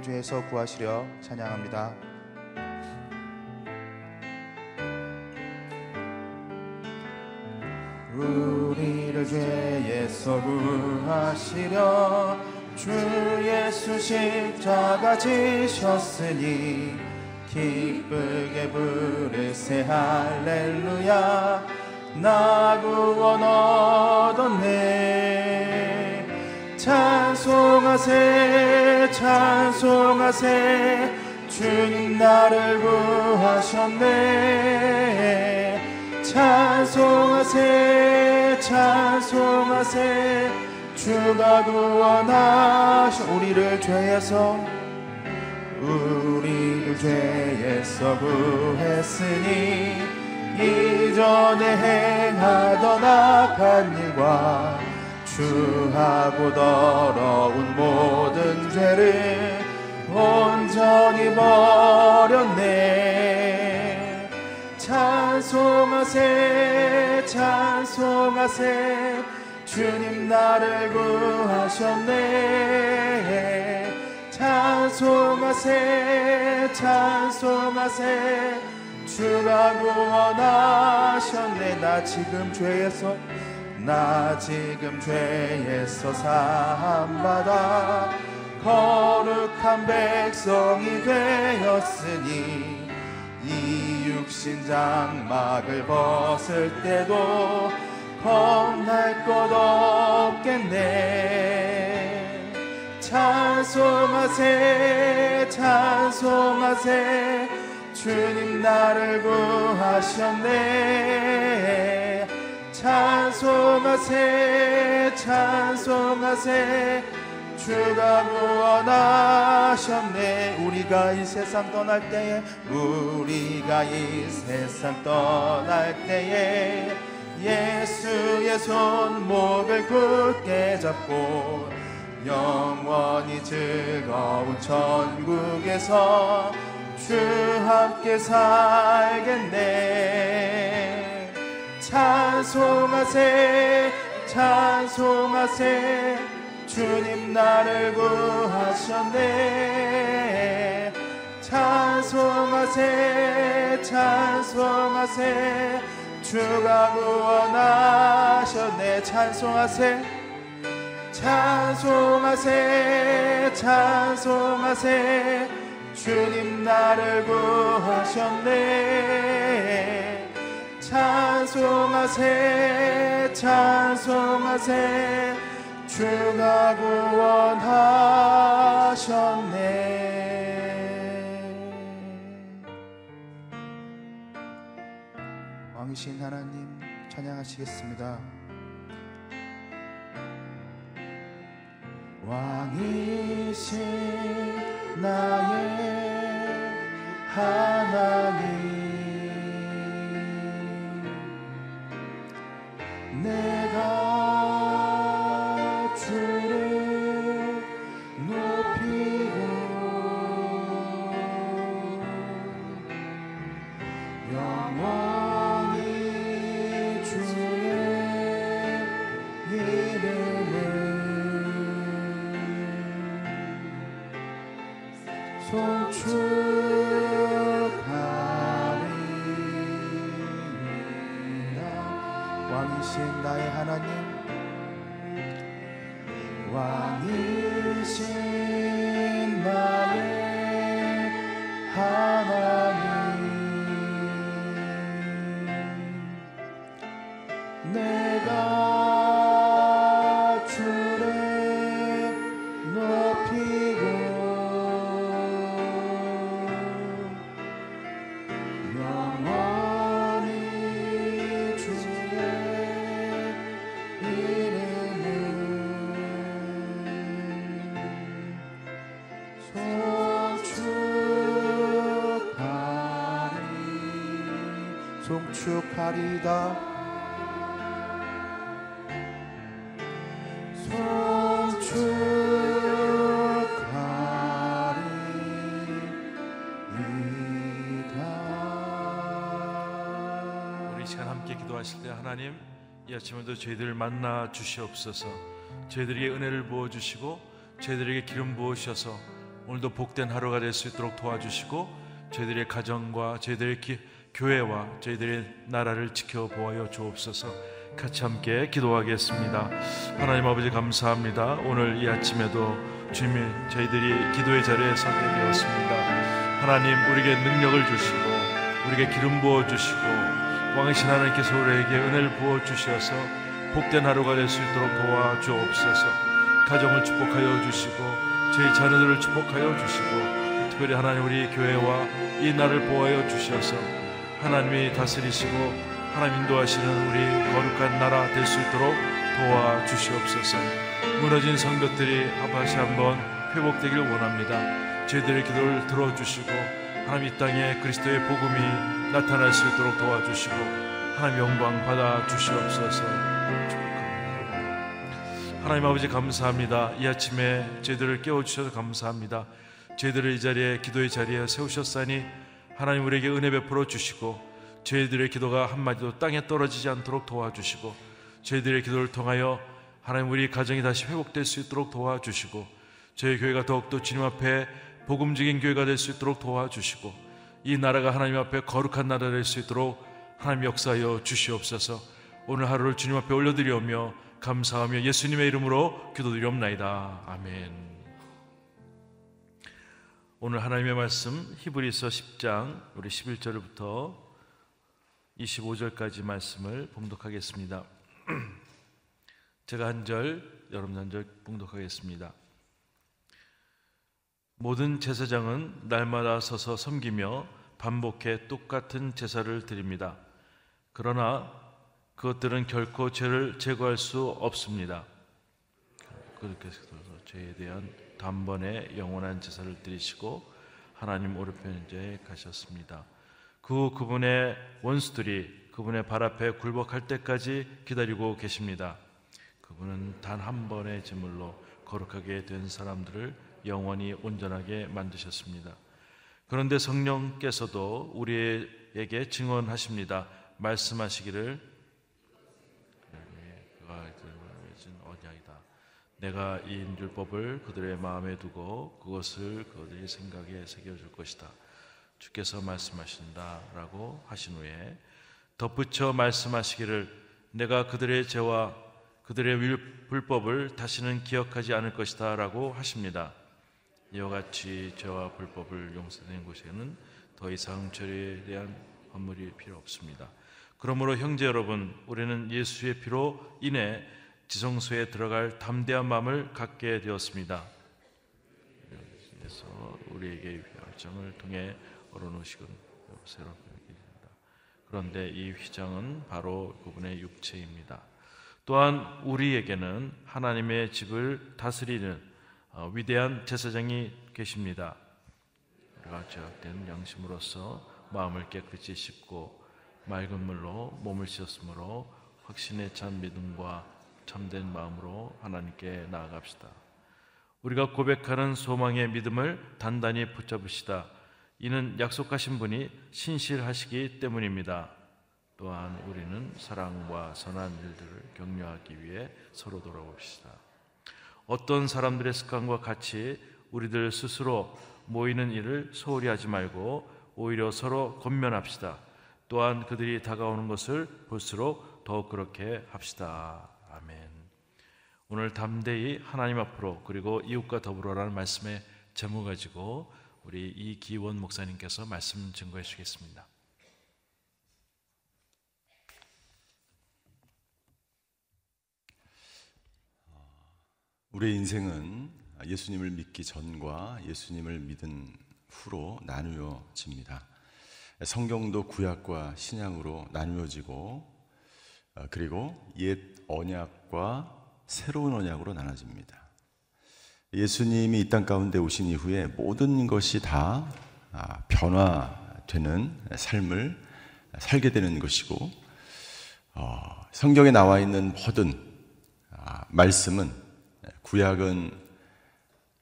우리를 죄에서 구하시려 찬양합니다. 우리를 죄에서 구하시려 주 예수 십자가 지셨으니 기쁘게 부르세 할렐루야 나 구원 얻었네 찬송하세 찬송하세. 주님 나를 구하셨네. 찬송하세 찬송하세. 주가 구원하셔 우리를 죄에서. 우리를 죄에서 구했으니 이전에 행하던 악한 일과 주하고 더러운 모든 죄를 온전히 버렸네. 찬송하세 찬송하세. 주님 나를 구하셨네. 찬송하세 찬송하세. 주가 구원하셨네. 나 지금 죄에서 나 지금 죄에서 사함받아 거룩한 백성이 되었으니 이 육신 장막을 벗을 때도 겁날 것 없겠네. 찬송하세 찬송하세. 주님 나를 구하셨네 찬송하세 찬송하세. 주가 구원하셨네. 우리가 이 세상 떠날 때에 우리가 이 세상 떠날 때에 예수의 손목을 굳게 잡고 영원히 즐거운 천국에서 주 함께 살겠네 찬송하세 찬송하세. 주님 나를 구하셨네. 찬송하세 찬송하세. 주가 구원하셨네. 찬송하세 찬송하세 찬송하세. 주님 나를 구하셨네 찬송하세 찬송하세. 주가 구원하셨네. 왕이신 하나님 찬양하시겠습니다. 왕이신 나의 하 하리다. 우리 이 시간 함께 기도하실 때 하나님 이 아침에도 저희들을 만나 주시옵소서. 저희들에게 은혜를 부어 주시고 저희들에게 기름 부어 주셔서 오늘도 복된 하루가 될 수 있도록 도와주시고 저희들의 가정과 저희들의 기, 교회와 저희들의 나라를 지켜보아요 주옵소서. 같이 함께 기도하겠습니다. 하나님 아버지 감사합니다. 오늘 이 아침에도 주님이 저희들이 기도의 자리에 서게 되었습니다. 하나님 우리에게 능력을 주시고 우리에게 기름 부어 주시고 왕이신 하나님께서 우리에게 은혜를 부어 주셔서 복된 하루가 될 수 있도록 도와 주옵소서. 가정을 축복하여 주시고 저희 자녀들을 축복하여 주시고 특별히 하나님 우리 교회와 이 날을 보호하여 주셔서 하나님이 다스리시고 하나님 인도하시는 우리 거룩한 나라 될 수 있도록 도와주시옵소서. 무너진 성벽들이 다시 한번 회복되길 원합니다. 저희들의 기도를 들어주시고 하나님 이 땅에 그리스도의 복음이 나타날 수 있도록 도와주시고 하나님 영광 받아 주시옵소서. 하나님 아버지 감사합니다. 이 아침에 저희들을 깨워주셔서 감사합니다. 저희들을 이 자리에 기도의 자리에 세우셨사니 하나님 우리에게 은혜 베풀어 주시고 저희들의 기도가 한마디도 땅에 떨어지지 않도록 도와주시고 저희들의 기도를 통하여 하나님 우리 가정이 다시 회복될 수 있도록 도와주시고 저희 교회가 더욱더 주님 앞에 복음적인 교회가 될 수 있도록 도와주시고 이 나라가 하나님 앞에 거룩한 나라 될 수 있도록 하나님 역사하여 주시옵소서. 오늘 하루를 주님 앞에 올려드리오며 감사하며 예수님의 이름으로 기도드리옵나이다. 아멘 오늘 하나님의 말씀 히브리서 10장 우리 11절부터 25절까지 말씀을 봉독하겠습니다. 제가 한 절, 여러분 한 절 봉독하겠습니다. 모든 제사장은 날마다 서서 섬기며 반복해 똑같은 제사를 드립니다. 그러나 그것들은 결코 죄를 제거할 수 없습니다. 그렇게 해서 죄에 대한 단번에 영원한 제사를 드리시고 하나님 오른편에 가셨습니다. 그 그분의 원수들이 그분의 발 앞에 굴복할 때까지 기다리고 계십니다. 그분은 단 한 번의 제물로 거룩하게 된 사람들을 영원히 온전하게 만드셨습니다. 그런데 성령께서도 우리에게 증언하십니다. 말씀하시기를 내가 이 율법을 그들의 마음에 두고 그것을 그들의 생각에 새겨줄 것이다. 주께서 말씀하신다라고 하신 후에 덧붙여 말씀하시기를 내가 그들의 죄와 그들의 불법을 다시는 기억하지 않을 것이다라고 하십니다. 이와 같이 죄와 불법을 용서된 곳에는 더 이상 죄에 대한 환물이 필요 없습니다. 그러므로 형제 여러분, 우리는 예수의 피로 인해 지성소에 들어갈 담대한 마음을 갖게 되었습니다. 그래서 우리에게 결정을 통해 얼어놓으시건 새롭게 됩니다. 그런데 이 휘장은 바로 그분의 육체입니다. 또한 우리에게는 하나님의 집을 다스리는 어, 위대한 제사장이 계십니다. 우리가 죄악된 양심으로서 마음을 깨끗이 씻고 맑은 물로 몸을 씻었으므로 확신에 찬 믿음과 참된 마음으로 하나님께 나아갑시다. 우리가 고백하는 소망의 믿음을 단단히 붙잡으시다. 이는 약속하신 분이 신실하시기 때문입니다. 또한 우리는 사랑과 선한 일들을 격려하기 위해 서로 돌아봅시다. 어떤 사람들의 습관과 같이 우리들 스스로 모이는 일을 소홀히 하지 말고 오히려 서로 권면합시다. 또한 그들이 다가오는 것을 볼수록 더욱 그렇게 합시다. 오늘 담대히 하나님 앞으로 그리고 이웃과 더불어라는 말씀의 제목 가지고 우리 이기원 목사님께서 말씀 증거해 주시겠습니다. 우리의 인생은 예수님을 믿기 전과 예수님을 믿은 후로 나누어집니다. 성경도 구약과 신약으로 나누어지고 그리고 옛 언약과 새로운 언약으로 나눠집니다. 예수님이 이 땅 가운데 오신 이후에 모든 것이 다 아, 변화되는 삶을 살게 되는 것이고, 어, 성경에 나와 있는 모든 아, 말씀은 구약은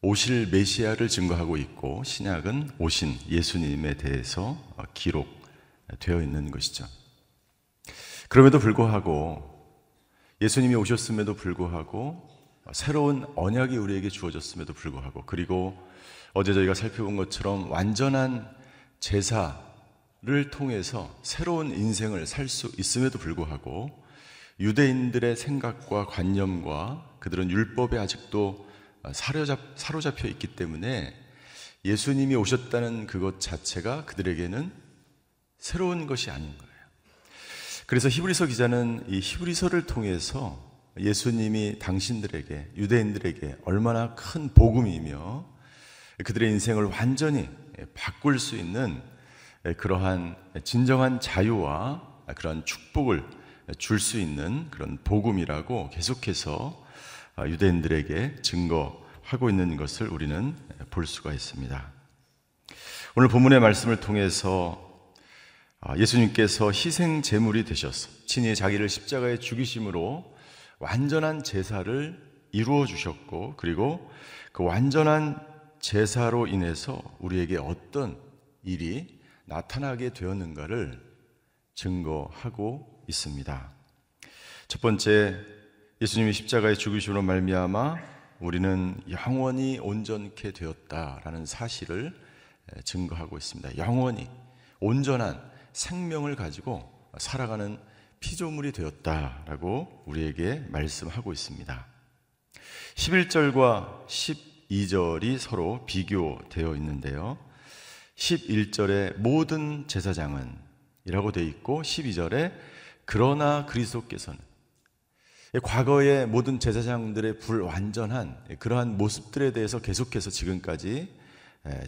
오실 메시아를 증거하고 있고, 신약은 오신 예수님에 대해서 어, 기록되어 있는 것이죠. 그럼에도 불구하고 예수님이 오셨음에도 불구하고 새로운 언약이 우리에게 주어졌음에도 불구하고 그리고 어제 저희가 살펴본 것처럼 완전한 제사를 통해서 새로운 인생을 살 수 있음에도 불구하고 유대인들의 생각과 관념과 그들은 율법에 아직도 사로잡, 사로잡혀 있기 때문에 예수님이 오셨다는 그것 자체가 그들에게는 새로운 것이 아닌 거예요. 그래서 히브리서 기자는 이 히브리서를 통해서 예수님이 당신들에게 유대인들에게 얼마나 큰 복음이며 그들의 인생을 완전히 바꿀 수 있는 그러한 진정한 자유와 그런 축복을 줄 수 있는 그런 복음이라고 계속해서 유대인들에게 증거하고 있는 것을 우리는 볼 수가 있습니다. 오늘 본문의 말씀을 통해서 예수님께서 희생 제물이 되셔서 친히 자기를 십자가에 죽이심으로 완전한 제사를 이루어 주셨고 그리고 그 완전한 제사로 인해서 우리에게 어떤 일이 나타나게 되었는가를 증거하고 있습니다. 첫 번째 예수님이 십자가에 죽으심으로 말미암아 우리는 영원히 온전케 되었다라는 사실을 증거하고 있습니다. 영원히 온전한 생명을 가지고 살아가는 피조물이 되었다라고 우리에게 말씀하고 있습니다. 11절과 12절이 서로 비교되어 있는데요. 11절에 모든 제사장은 이라고 되어 있고 12절에 그러나 그리스도께서는 과거의 모든 제사장들의 불완전한 그러한 모습들에 대해서 계속해서 지금까지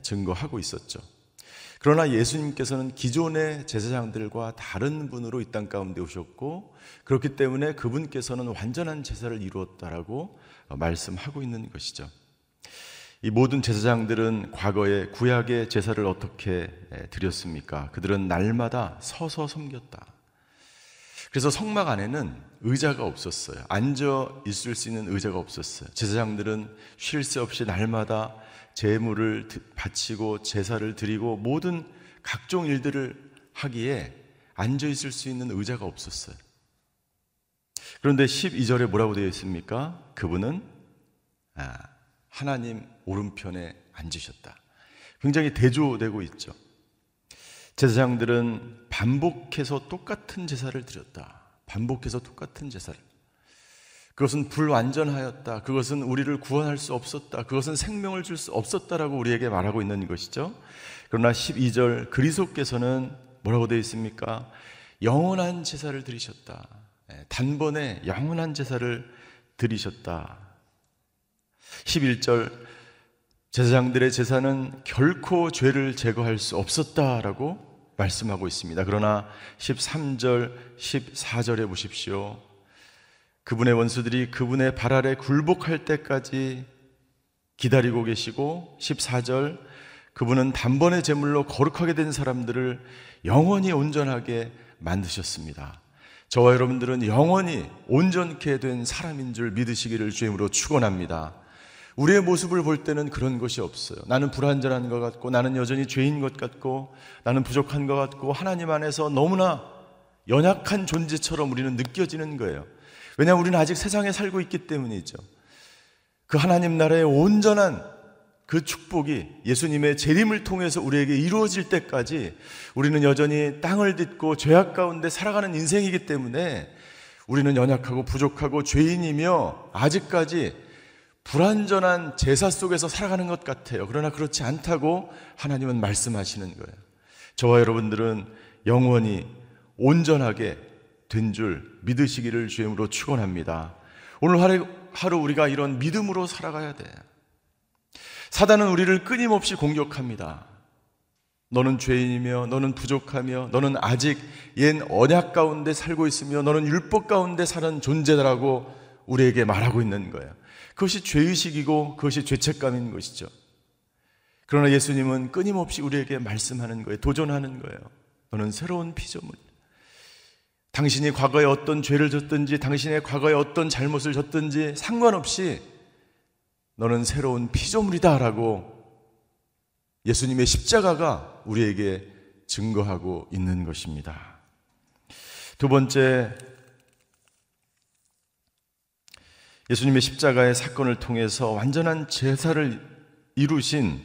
증거하고 있었죠. 그러나 예수님께서는 기존의 제사장들과 다른 분으로 이 땅 가운데 오셨고 그렇기 때문에 그분께서는 완전한 제사를 이루었다라고 말씀하고 있는 것이죠. 이 모든 제사장들은 과거에 구약의 제사를 어떻게 드렸습니까? 그들은 날마다 서서 섬겼다. 그래서 성막 안에는 의자가 없었어요. 앉아 있을 수 있는 의자가 없었어요. 제사장들은 쉴 새 없이 날마다 제물을 바치고 제사를 드리고 모든 각종 일들을 하기에 앉아 있을 수 있는 의자가 없었어요. 그런데 12절에 뭐라고 되어 있습니까? 그분은 아, 하나님 오른편에 앉으셨다. 굉장히 대조되고 있죠. 제사장들은 반복해서 똑같은 제사를 드렸다. 반복해서 똑같은 제사를. 그것은 불완전하였다. 그것은 우리를 구원할 수 없었다. 그것은 생명을 줄 수 없었다라고 우리에게 말하고 있는 것이죠. 그러나 12절 그리스도께서는 뭐라고 되어 있습니까? 영원한 제사를 드리셨다. 예, 단번에 영원한 제사를 드리셨다. 11절 제사장들의 제사는 결코 죄를 제거할 수 없었다라고 말씀하고 있습니다. 그러나 13절, 14절에 보십시오. 그분의 원수들이 그분의 발 아래 굴복할 때까지 기다리고 계시고 14절 그분은 단번에 제물로 거룩하게 된 사람들을 영원히 온전하게 만드셨습니다. 저와 여러분들은 영원히 온전케 된 사람인 줄 믿으시기를 주임으로 축원합니다. 우리의 모습을 볼 때는 그런 것이 없어요. 나는 불완전한 것 같고 나는 여전히 죄인 것 같고 나는 부족한 것 같고 하나님 안에서 너무나 연약한 존재처럼 우리는 느껴지는 거예요. 왜냐하면 우리는 아직 세상에 살고 있기 때문이죠. 그 하나님 나라의 온전한 그 축복이 예수님의 재림을 통해서 우리에게 이루어질 때까지 우리는 여전히 땅을 딛고 죄악 가운데 살아가는 인생이기 때문에 우리는 연약하고 부족하고 죄인이며 아직까지 불완전한 제사 속에서 살아가는 것 같아요. 그러나 그렇지 않다고 하나님은 말씀하시는 거예요. 저와 여러분들은 영원히 온전하게 된 줄 믿으시기를 주임으로 축원합니다. 오늘 하루, 하루 우리가 이런 믿음으로 살아가야 돼. 사단은 우리를 끊임없이 공격합니다. 너는 죄인이며 너는 부족하며 너는 아직 옛 언약 가운데 살고 있으며 너는 율법 가운데 사는 존재라고 우리에게 말하고 있는 거예요. 그것이 죄의식이고 그것이 죄책감인 것이죠. 그러나 예수님은 끊임없이 우리에게 말씀하는 거예요. 도전하는 거예요. 너는 새로운 피조물. 당신이 과거에 어떤 죄를 졌든지 당신의 과거에 어떤 잘못을 졌든지 상관없이 너는 새로운 피조물이다라고 예수님의 십자가가 우리에게 증거하고 있는 것입니다. 두 번째, 예수님의 십자가의 사건을 통해서 완전한 제사를 이루신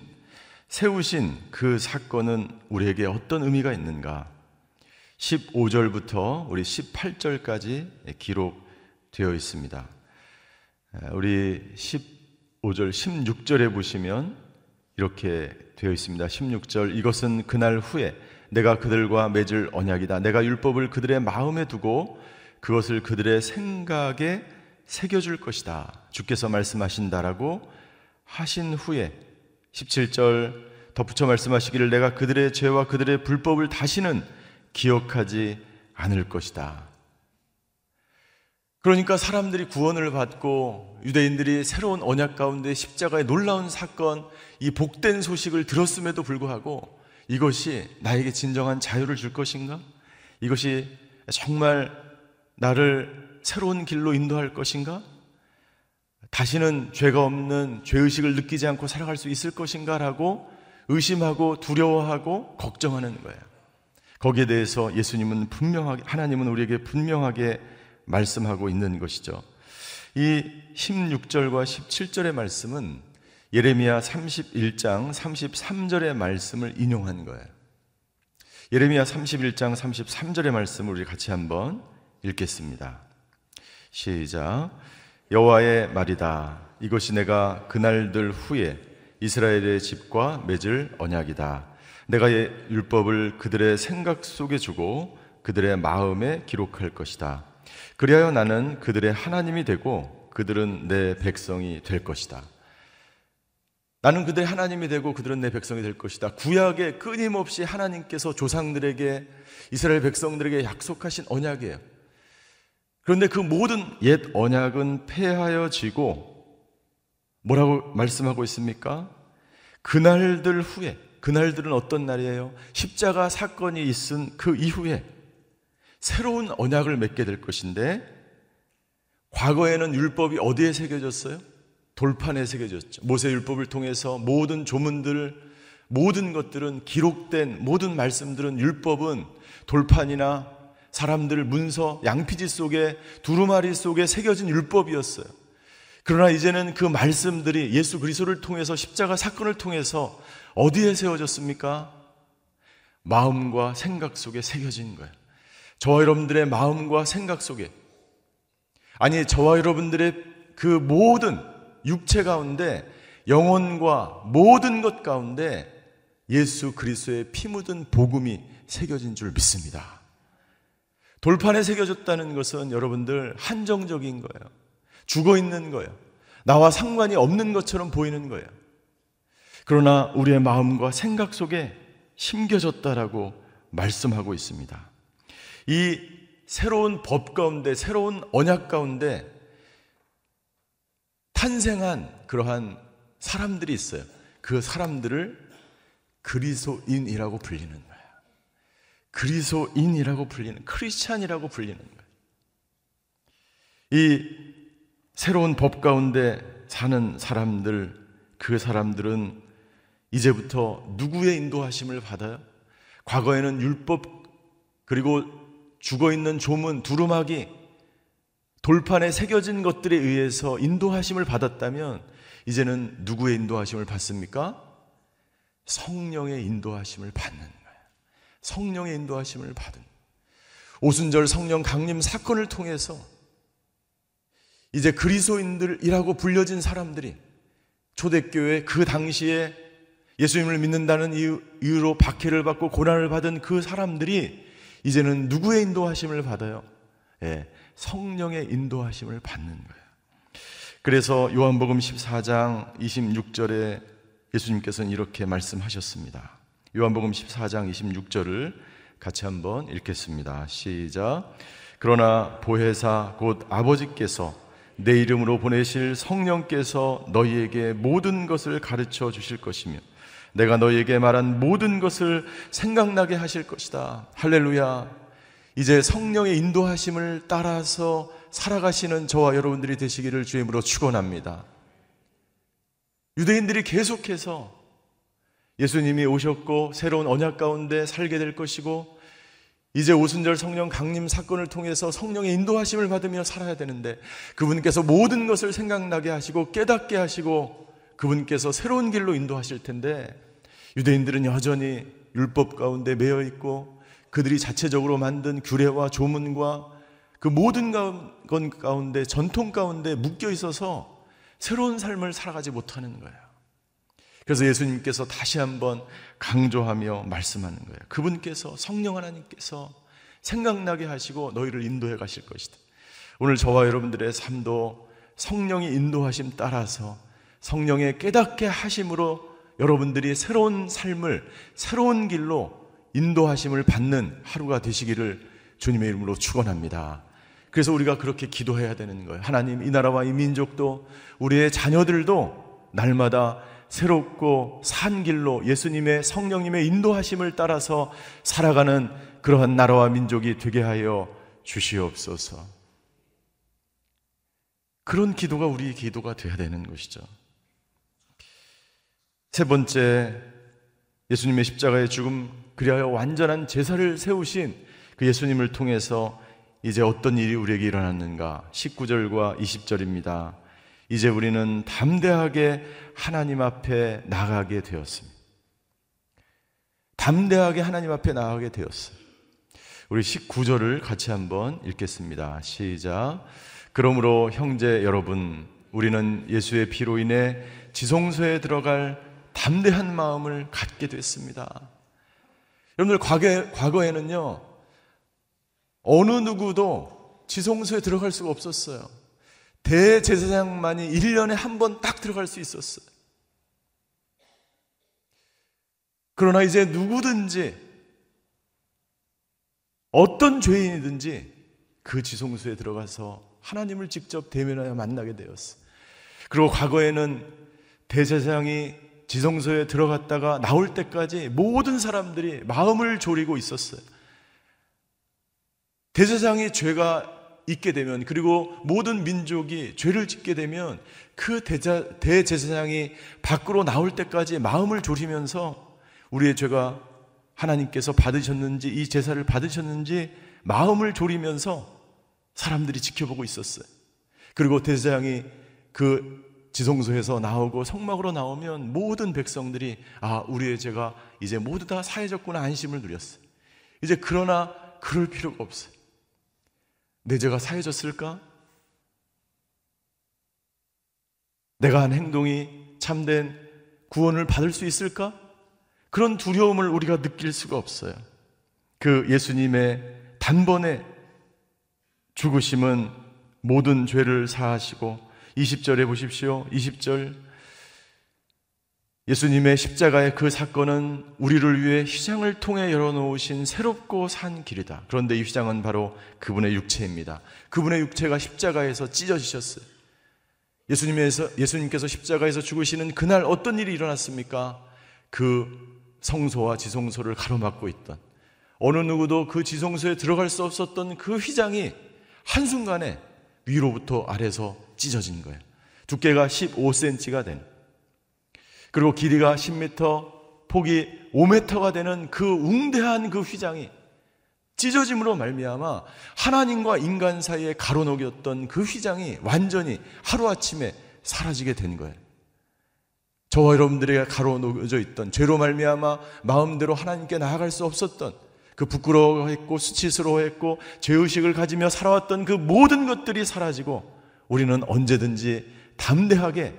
세우신 그 사건은 우리에게 어떤 의미가 있는가? 15절부터 우리 18절까지 기록되어 있습니다. 우리 15절, 16절에 보시면 이렇게 되어 있습니다. 16절 이것은 그날 후에 내가 그들과 맺을 언약이다. 내가 율법을 그들의 마음에 두고 그것을 그들의 생각에 새겨줄 것이다. 주께서 말씀하신다라고 하신 후에 17절 덧붙여 말씀하시기를 내가 그들의 죄와 그들의 불법을 다시는 기억하지 않을 것이다. 그러니까 사람들이 구원을 받고 유대인들이 새로운 언약 가운데 십자가의 놀라운 사건, 이 복된 소식을 들었음에도 불구하고 이것이 나에게 진정한 자유를 줄 것인가? 이것이 정말 나를 새로운 길로 인도할 것인가? 다시는 죄가 없는 죄의식을 느끼지 않고 살아갈 수 있을 것인가? 라고 의심하고 두려워하고 걱정하는 거예요. 거기에 대해서 예수님은 분명하게, 하나님은 우리에게 분명하게 말씀하고 있는 것이죠. 이 16절과 17절의 말씀은 예레미야 31장 33절의 말씀을 인용한 거예요. 예레미야 31장 33절의 말씀을 우리 같이 한번 읽겠습니다. 시작. 여호와의 말이다. 이것이 내가 그날들 후에 이스라엘의 집과 맺을 언약이다. 내가 율법을 그들의 생각 속에 주고 그들의 마음에 기록할 것이다. 그리하여 나는 그들의 하나님이 되고 그들은 내 백성이 될 것이다. 나는 그들의 하나님이 되고 그들은 내 백성이 될 것이다. 구약에 끊임없이 하나님께서 조상들에게 이스라엘 백성들에게 약속하신 언약이에요. 그런데 그 모든 옛 언약은 폐하여지고 뭐라고 말씀하고 있습니까? 그날들 후에 그날들은 어떤 날이에요? 십자가 사건이 있은 그 이후에 새로운 언약을 맺게 될 것인데 과거에는 율법이 어디에 새겨졌어요? 돌판에 새겨졌죠. 모세 율법을 통해서 모든 조문들 모든 것들은 기록된 모든 말씀들은 율법은 돌판이나 사람들 문서 양피지 속에 두루마리 속에 새겨진 율법이었어요. 그러나 이제는 그 말씀들이 예수 그리스도를 통해서 십자가 사건을 통해서 어디에 세워졌습니까? 마음과 생각 속에 새겨진 거예요. 저와 여러분들의 마음과 생각 속에 아니 저와 여러분들의 그 모든 육체 가운데 영혼과 모든 것 가운데 예수 그리스도의 피 묻은 복음이 새겨진 줄 믿습니다. 돌판에 새겨졌다는 것은 여러분들 한정적인 거예요. 죽어 있는 거예요. 나와 상관이 없는 것처럼 보이는 거예요. 그러나 우리의 마음과 생각 속에 심겨졌다라고 말씀하고 있습니다. 이 새로운 법 가운데, 새로운 언약 가운데 탄생한 그러한 사람들이 있어요. 그 사람들을 그리스도인이라고 불리는 거예요. 그리스도인이라고 불리는 크리스찬이라고 불리는 거예요. 이 새로운 법 가운데 사는 사람들, 그 사람들은 이제부터 누구의 인도하심을 받아요? 과거에는 율법 그리고 죽어 있는 조문 두루마기 돌판에 새겨진 것들에 의해서 인도하심을 받았다면 이제는 누구의 인도하심을 받습니까? 성령의 인도하심을 받는 거예요. 성령의 인도하심을 받은 오순절 성령 강림 사건을 통해서 이제 그리스도인들이라고 불려진 사람들이 초대교회 그 당시에 예수님을 믿는다는 이유로 박해를 받고 고난을 받은 그 사람들이 이제는 누구의 인도하심을 받아요? 예, 성령의 인도하심을 받는 거예요. 그래서 요한복음 14장 26절에 예수님께서는 이렇게 말씀하셨습니다. 요한복음 14장 26절을 같이 한번 읽겠습니다. 시작. 그러나 보혜사 곧 아버지께서 내 이름으로 보내실 성령께서 너희에게 모든 것을 가르쳐 주실 것이며 내가 너희에게 말한 모든 것을 생각나게 하실 것이다. 할렐루야. 이제 성령의 인도하심을 따라서 살아가시는 저와 여러분들이 되시기를 주임으로 축원합니다. 유대인들이 계속해서 예수님이 오셨고 새로운 언약 가운데 살게 될 것이고 이제 오순절 성령 강림 사건을 통해서 성령의 인도하심을 받으며 살아야 되는데 그분께서 모든 것을 생각나게 하시고 깨닫게 하시고 그분께서 새로운 길로 인도하실 텐데 유대인들은 여전히 율법 가운데 매여 있고 그들이 자체적으로 만든 규례와 조문과 그 모든 건 가운데 전통 가운데 묶여 있어서 새로운 삶을 살아가지 못하는 거예요. 그래서 예수님께서 다시 한번 강조하며 말씀하는 거예요. 그분께서 성령 하나님께서 생각나게 하시고 너희를 인도해 가실 것이다. 오늘 저와 여러분들의 삶도 성령의 인도하심 따라서 성령의 깨닫게 하심으로 여러분들이 새로운 삶을 새로운 길로 인도하심을 받는 하루가 되시기를 주님의 이름으로 축원합니다. 그래서 우리가 그렇게 기도해야 되는 거예요. 하나님 이 나라와 이 민족도 우리의 자녀들도 날마다 새롭고 산 길로 예수님의 성령님의 인도하심을 따라서 살아가는 그러한 나라와 민족이 되게 하여 주시옵소서. 그런 기도가 우리 기도가 되어야 되는 것이죠. 세 번째, 예수님의 십자가의 죽음, 그리하여 완전한 제사를 세우신 그 예수님을 통해서 이제 어떤 일이 우리에게 일어났는가? 19절과 20절입니다. 이제 우리는 담대하게 하나님 앞에 나가게 되었습니다. 담대하게 하나님 앞에 나가게 되었어요. 우리 19절을 같이 한번 읽겠습니다. 시작. 그러므로 형제 여러분, 우리는 예수의 피로 인해 지성소에 들어갈 담대한 마음을 갖게 됐습니다. 여러분들 과거, 과거에는요, 어느 누구도 지성소에 들어갈 수가 없었어요. 대제사장만이 1년에 한 번 딱 들어갈 수 있었어요. 그러나 이제 누구든지 어떤 죄인이든지 그 지성소에 들어가서 하나님을 직접 대면하여 만나게 되었어. 그리고 과거에는 대제사장이 지성소에 들어갔다가 나올 때까지 모든 사람들이 마음을 졸이고 있었어요. 대제사장이 죄가 있게 되면 그리고 모든 민족이 죄를 짓게 되면 그 대자, 대제사장이 밖으로 나올 때까지 마음을 졸이면서 우리의 죄가 하나님께서 받으셨는지 이 제사를 받으셨는지 마음을 졸이면서 사람들이 지켜보고 있었어요. 그리고 대제사장이 그 지성소에서 나오고 성막으로 나오면 모든 백성들이 아 우리의 죄가 이제 모두 다 사해졌구나 안심을 누렸어요. 이제 그러나 그럴 필요가 없어요. 내 죄가 사해졌을까? 내가 한 행동이 참된 구원을 받을 수 있을까? 그런 두려움을 우리가 느낄 수가 없어요. 그 예수님의 단번에 죽으심은 모든 죄를 사하시고 20절에 보십시오. 20절 예수님의 십자가의 그 사건은 우리를 위해 휘장을 통해 열어놓으신 새롭고 산 길이다. 그런데 이 휘장은 바로 그분의 육체입니다. 그분의 육체가 십자가에서 찢어지셨어요. 예수님에서, 예수님께서 십자가에서 죽으시는 그날 어떤 일이 일어났습니까? 그 성소와 지성소를 가로막고 있던 어느 누구도 그 지성소에 들어갈 수 없었던 그 휘장이 한순간에 위로부터 아래서 찢어진 거예요. 두께가 15cm가 된 그리고 길이가 10m, 폭이 5m가 되는 그 웅대한 그 휘장이 찢어짐으로 말미암아 하나님과 인간 사이에 가로놓였던 그 휘장이 완전히 하루아침에 사라지게 된 거예요. 저와 여러분들에게 가로놓여져 있던 죄로 말미암아 마음대로 하나님께 나아갈 수 없었던 그 부끄러워했고 수치스러워했고 죄의식을 가지며 살아왔던 그 모든 것들이 사라지고 우리는 언제든지 담대하게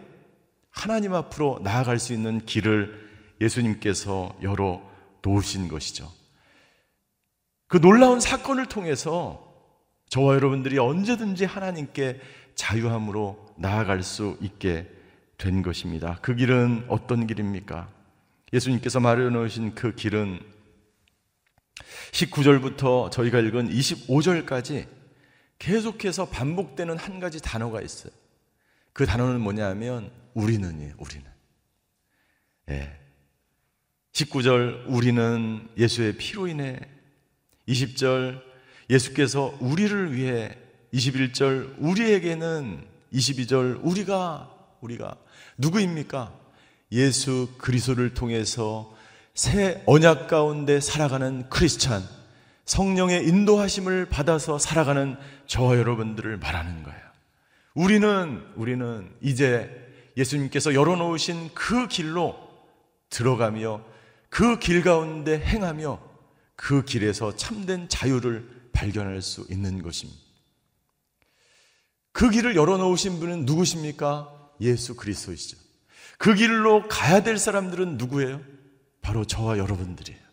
하나님 앞으로 나아갈 수 있는 길을 예수님께서 열어 놓으신 것이죠. 그 놀라운 사건을 통해서 저와 여러분들이 언제든지 하나님께 자유함으로 나아갈 수 있게 된 것입니다. 그 길은 어떤 길입니까? 예수님께서 마련해 놓으신 그 길은 19절부터 저희가 읽은 25절까지 계속해서 반복되는 한 가지 단어가 있어요. 그 단어는 뭐냐면 우리는이에요. 우리는. 예. 19절 우리는 예수의 피로 인해 20절 예수께서 우리를 위해 21절 우리에게는 22절 우리가 우리가 누구입니까? 예수 그리스도를 통해서 새 언약 가운데 살아가는 크리스찬 성령의 인도하심을 받아서 살아가는 저와 여러분들을 말하는 거예요. 우리는 우리는 이제 예수님께서 열어놓으신 그 길로 들어가며 그 길 가운데 행하며 그 길에서 참된 자유를 발견할 수 있는 것입니다. 그 길을 열어놓으신 분은 누구십니까? 예수 그리스도이시죠. 그 길로 가야 될 사람들은 누구예요? 바로 저와 여러분들이에요.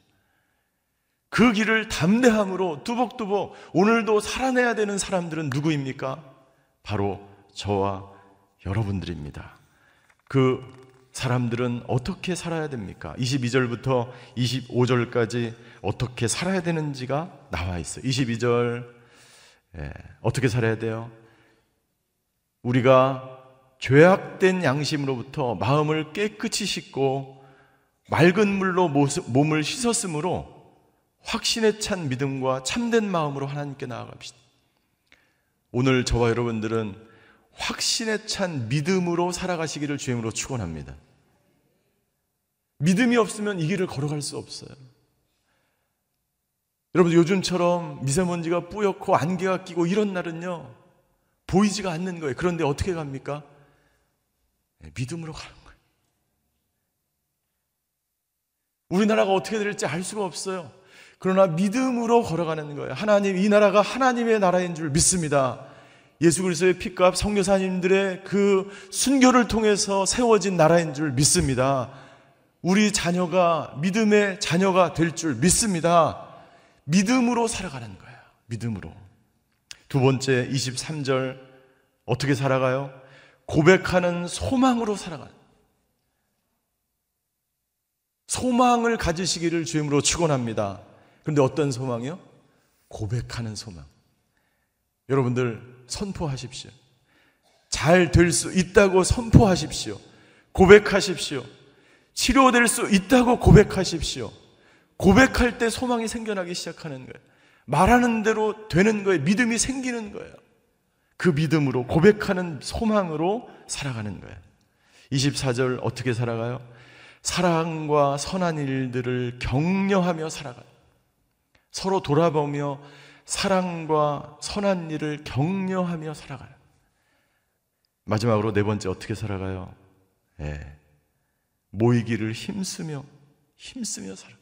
그 길을 담대함으로 뚜벅뚜벅 오늘도 살아내야 되는 사람들은 누구입니까? 바로 저와 여러분들입니다. 그 사람들은 어떻게 살아야 됩니까? 22절부터 25절까지 어떻게 살아야 되는지가 나와 있어요. 22절, 예, 어떻게 살아야 돼요? 우리가 죄악된 양심으로부터 마음을 깨끗이 씻고 맑은 물로 몸을 씻었으므로 확신에 찬 믿음과 참된 마음으로 하나님께 나아갑시다. 오늘 저와 여러분들은 확신에 찬 믿음으로 살아가시기를 주임으로 축원합니다. 믿음이 없으면 이 길을 걸어갈 수 없어요. 여러분 요즘처럼 미세먼지가 뿌옇고 안개가 끼고 이런 날은요 보이지가 않는 거예요. 그런데 어떻게 갑니까? 네, 믿음으로 가는 거예요. 우리나라가 어떻게 될지 알 수가 없어요. 그러나 믿음으로 걸어가는 거예요. 하나님, 이 나라가 하나님의 나라인 줄 믿습니다. 예수 그리스도의 피값 성교사님들의 그 순교를 통해서 세워진 나라인 줄 믿습니다. 우리 자녀가 믿음의 자녀가 될 줄 믿습니다. 믿음으로 살아가는 거예요. 믿음으로. 두 번째 23절 어떻게 살아가요? 고백하는 소망으로 살아가는 소망을 가지시기를 주임으로 축원합니다. 그런데 어떤 소망이요? 고백하는 소망. 여러분들 선포하십시오. 잘 될 수 있다고 선포하십시오. 고백하십시오. 치료될 수 있다고 고백하십시오. 고백할 때 소망이 생겨나기 시작하는 거예요. 말하는 대로 되는 거예요. 믿음이 생기는 거예요. 그 믿음으로 고백하는 소망으로 살아가는 거예요. 24절 어떻게 살아가요? 사랑과 선한 일들을 격려하며 살아가요. 서로 돌아보며 사랑과 선한 일을 격려하며 살아가요. 마지막으로 네 번째 어떻게 살아가요? 예. 모이기를 힘쓰며 힘쓰며 살아.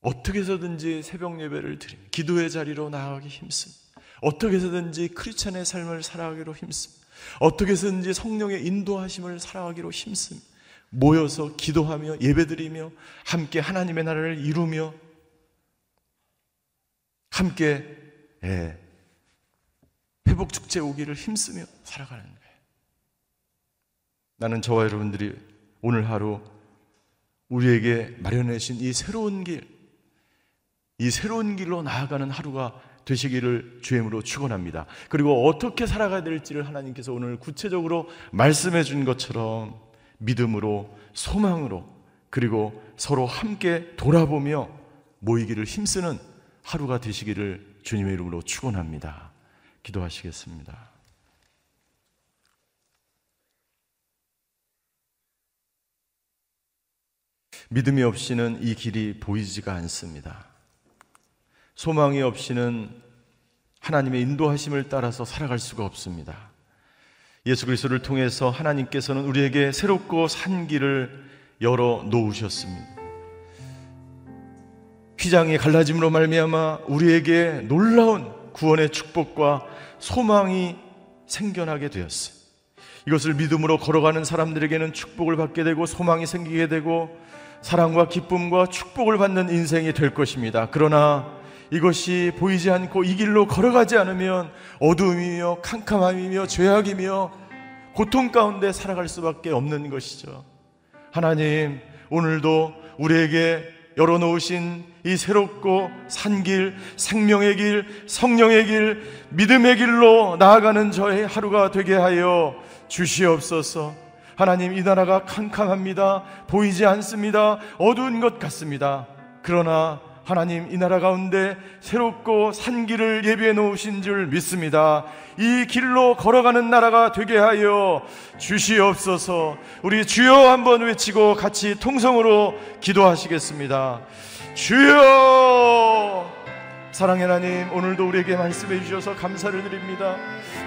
어떻게 해서든지 새벽 예배를 드리며 기도의 자리로 나아가기 힘씁니다. 어떻게 해서든지 크리스천의 삶을 살아가기로 힘씁니다. 어떻게 해서든지 성령의 인도하심을 살아가기로 힘씁니다. 모여서 기도하며 예배드리며 함께 하나님의 나라를 이루며 함께 예, 회복 축제 오기를 힘쓰며 살아가는 거예요. 나는 저와 여러분들이 오늘 하루 우리에게 마련해 주신 이 새로운 길, 이 새로운 길로 나아가는 하루가 되시기를 주임으로 축원합니다. 그리고 어떻게 살아가야 될지를 하나님께서 오늘 구체적으로 말씀해 준 것처럼 믿음으로 소망으로 그리고 서로 함께 돌아보며 모이기를 힘쓰는 하루가 되시기를 주님의 이름으로 축원합니다. 기도하시겠습니다. 믿음이 없이는 이 길이 보이지가 않습니다. 소망이 없이는 하나님의 인도하심을 따라서 살아갈 수가 없습니다. 예수 그리스도를 통해서 하나님께서는 우리에게 새롭고 산 길을 열어 놓으셨습니다. 휘장이 갈라짐으로 말미암아 우리에게 놀라운 구원의 축복과 소망이 생겨나게 되었어요. 이것을 믿음으로 걸어가는 사람들에게는 축복을 받게 되고 소망이 생기게 되고 사랑과 기쁨과 축복을 받는 인생이 될 것입니다. 그러나 이것이 보이지 않고 이 길로 걸어가지 않으면 어두움이며 캄캄함이며 죄악이며 고통 가운데 살아갈 수밖에 없는 것이죠. 하나님, 오늘도 우리에게 열어놓으신 이 새롭고 산 길, 생명의 길, 성령의 길, 믿음의 길로 나아가는 저의 하루가 되게 하여 주시옵소서. 하나님, 이 나라가 캄캄합니다. 보이지 않습니다. 어두운 것 같습니다. 그러나 하나님 이 나라 가운데 새롭고 산 길을 예비해 놓으신 줄 믿습니다. 이 길로 걸어가는 나라가 되게 하여 주시옵소서. 우리 주여 한번 외치고 같이 통성으로 기도하시겠습니다. 주여! 사랑의 하나님, 오늘도 우리에게 말씀해 주셔서 감사를 드립니다.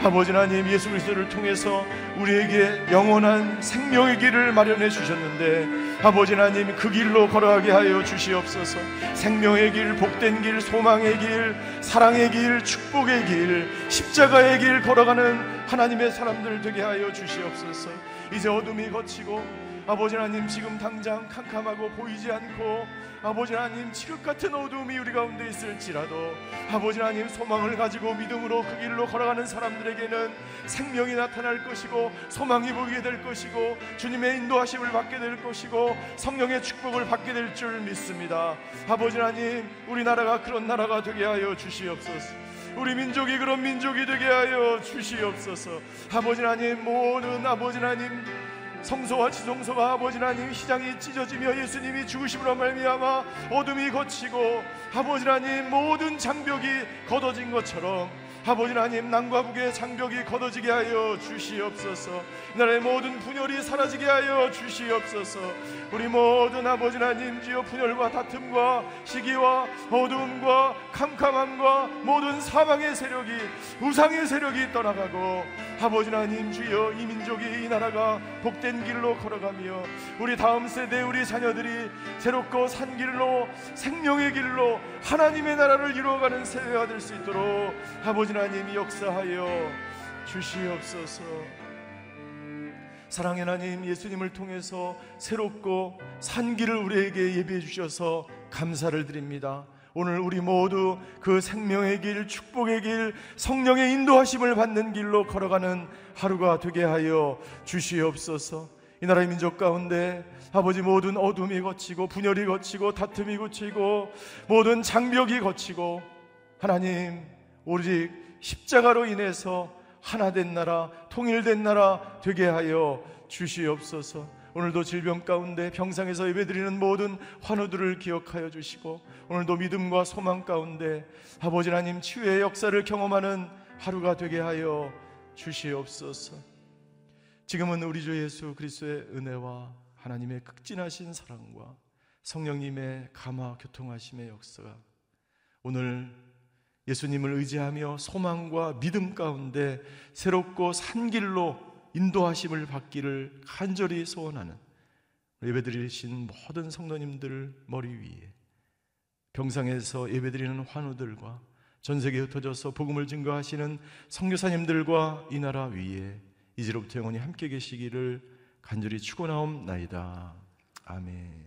아버지 하나님, 예수 그리스도를 통해서 우리에게 영원한 생명의 길을 마련해 주셨는데 아버지 하나님 그 길로 걸어가게 하여 주시옵소서. 생명의 길 복된 길 소망의 길 사랑의 길 축복의 길 십자가의 길 걸어가는 하나님의 사람들 되게 하여 주시옵소서. 이제 어둠이 거치고 아버지 하나님 지금 당장 캄캄하고 보이지 않고 아버지 하나님 칠흑 같은 어둠이 우리 가운데 있을지라도 아버지 하나님 소망을 가지고 믿음으로 그 길로 걸어가는 사람들에게는 생명이 나타날 것이고 소망이 보이게 될 것이고 주님의 인도하심을 받게 될 것이고 성령의 축복을 받게 될 줄 믿습니다. 아버지 하나님 우리나라가 그런 나라가 되게 하여 주시옵소서. 우리 민족이 그런 민족이 되게 하여 주시옵소서. 아버지 하나님 모든 아버지 하나님 성소와 지성소가 아버지 하나님 시장이 찢어지며 예수님이 죽으심으로 말미암아 어둠이 거치고 아버지 하나님 모든 장벽이 걷어진 것처럼 아버지 하나님 남과 북의 장벽이 걷어지게 하여 주시옵소서. 나라의 모든 분열이 사라지게 하여 주시옵소서. 우리 모든 아버지 하나님 주여 분열과 다툼과 시기와 어두움과 캄캄함과 모든 사망의 세력이 우상의 세력이 떠나가고 아버지 하나님 주여 이 민족이 이 나라가 복된 길로 걸어가며 우리 다음 세대 우리 자녀들이 새롭고 산 길로 생명의 길로 하나님의 나라를 이루어가는 세대가 될 수 있도록 아버지 하나님 역사하여 주시옵소서. 사랑의 하나님 예수님을 통해서 새롭고 산 길을 우리에게 예비해 주셔서 감사를 드립니다. 오늘 우리 모두 그 생명의 길, 축복의 길, 성령의 인도하심을 받는 길로 걸어가는 하루가 되게 하여 주시옵소서. 이 나라의 민족 가운데 아버지 모든 어둠이 거치고 분열이 거치고 다툼이 거치고 모든 장벽이 거치고 하나님 오직 십자가로 인해서 하나 된 나라, 통일된 나라 되게 하여 주시옵소서. 오늘도 질병 가운데 병상에서 예배드리는 모든 환우들을 기억하여 주시고 오늘도 믿음과 소망 가운데 아버지 하나님 치유의 역사를 경험하는 하루가 되게 하여 주시옵소서. 지금은 우리 주 예수 그리스도의 은혜와 하나님의 극진하신 사랑과 성령님의 감화 교통하심의 역사가 오늘 예수님을 의지하며 소망과 믿음 가운데 새롭고 산 길로 인도하심을 받기를 간절히 소원하는 예배드리신 모든 성도님들 머리 위에 병상에서 예배드리는 환우들과 전 세계에 흩어져서 복음을 증거하시는 성교사님들과 이 나라 위에 이제로부터 영원히 함께 계시기를 간절히 축원하옵나이다. 아멘.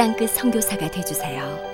땅끝 선교사가 되주세요.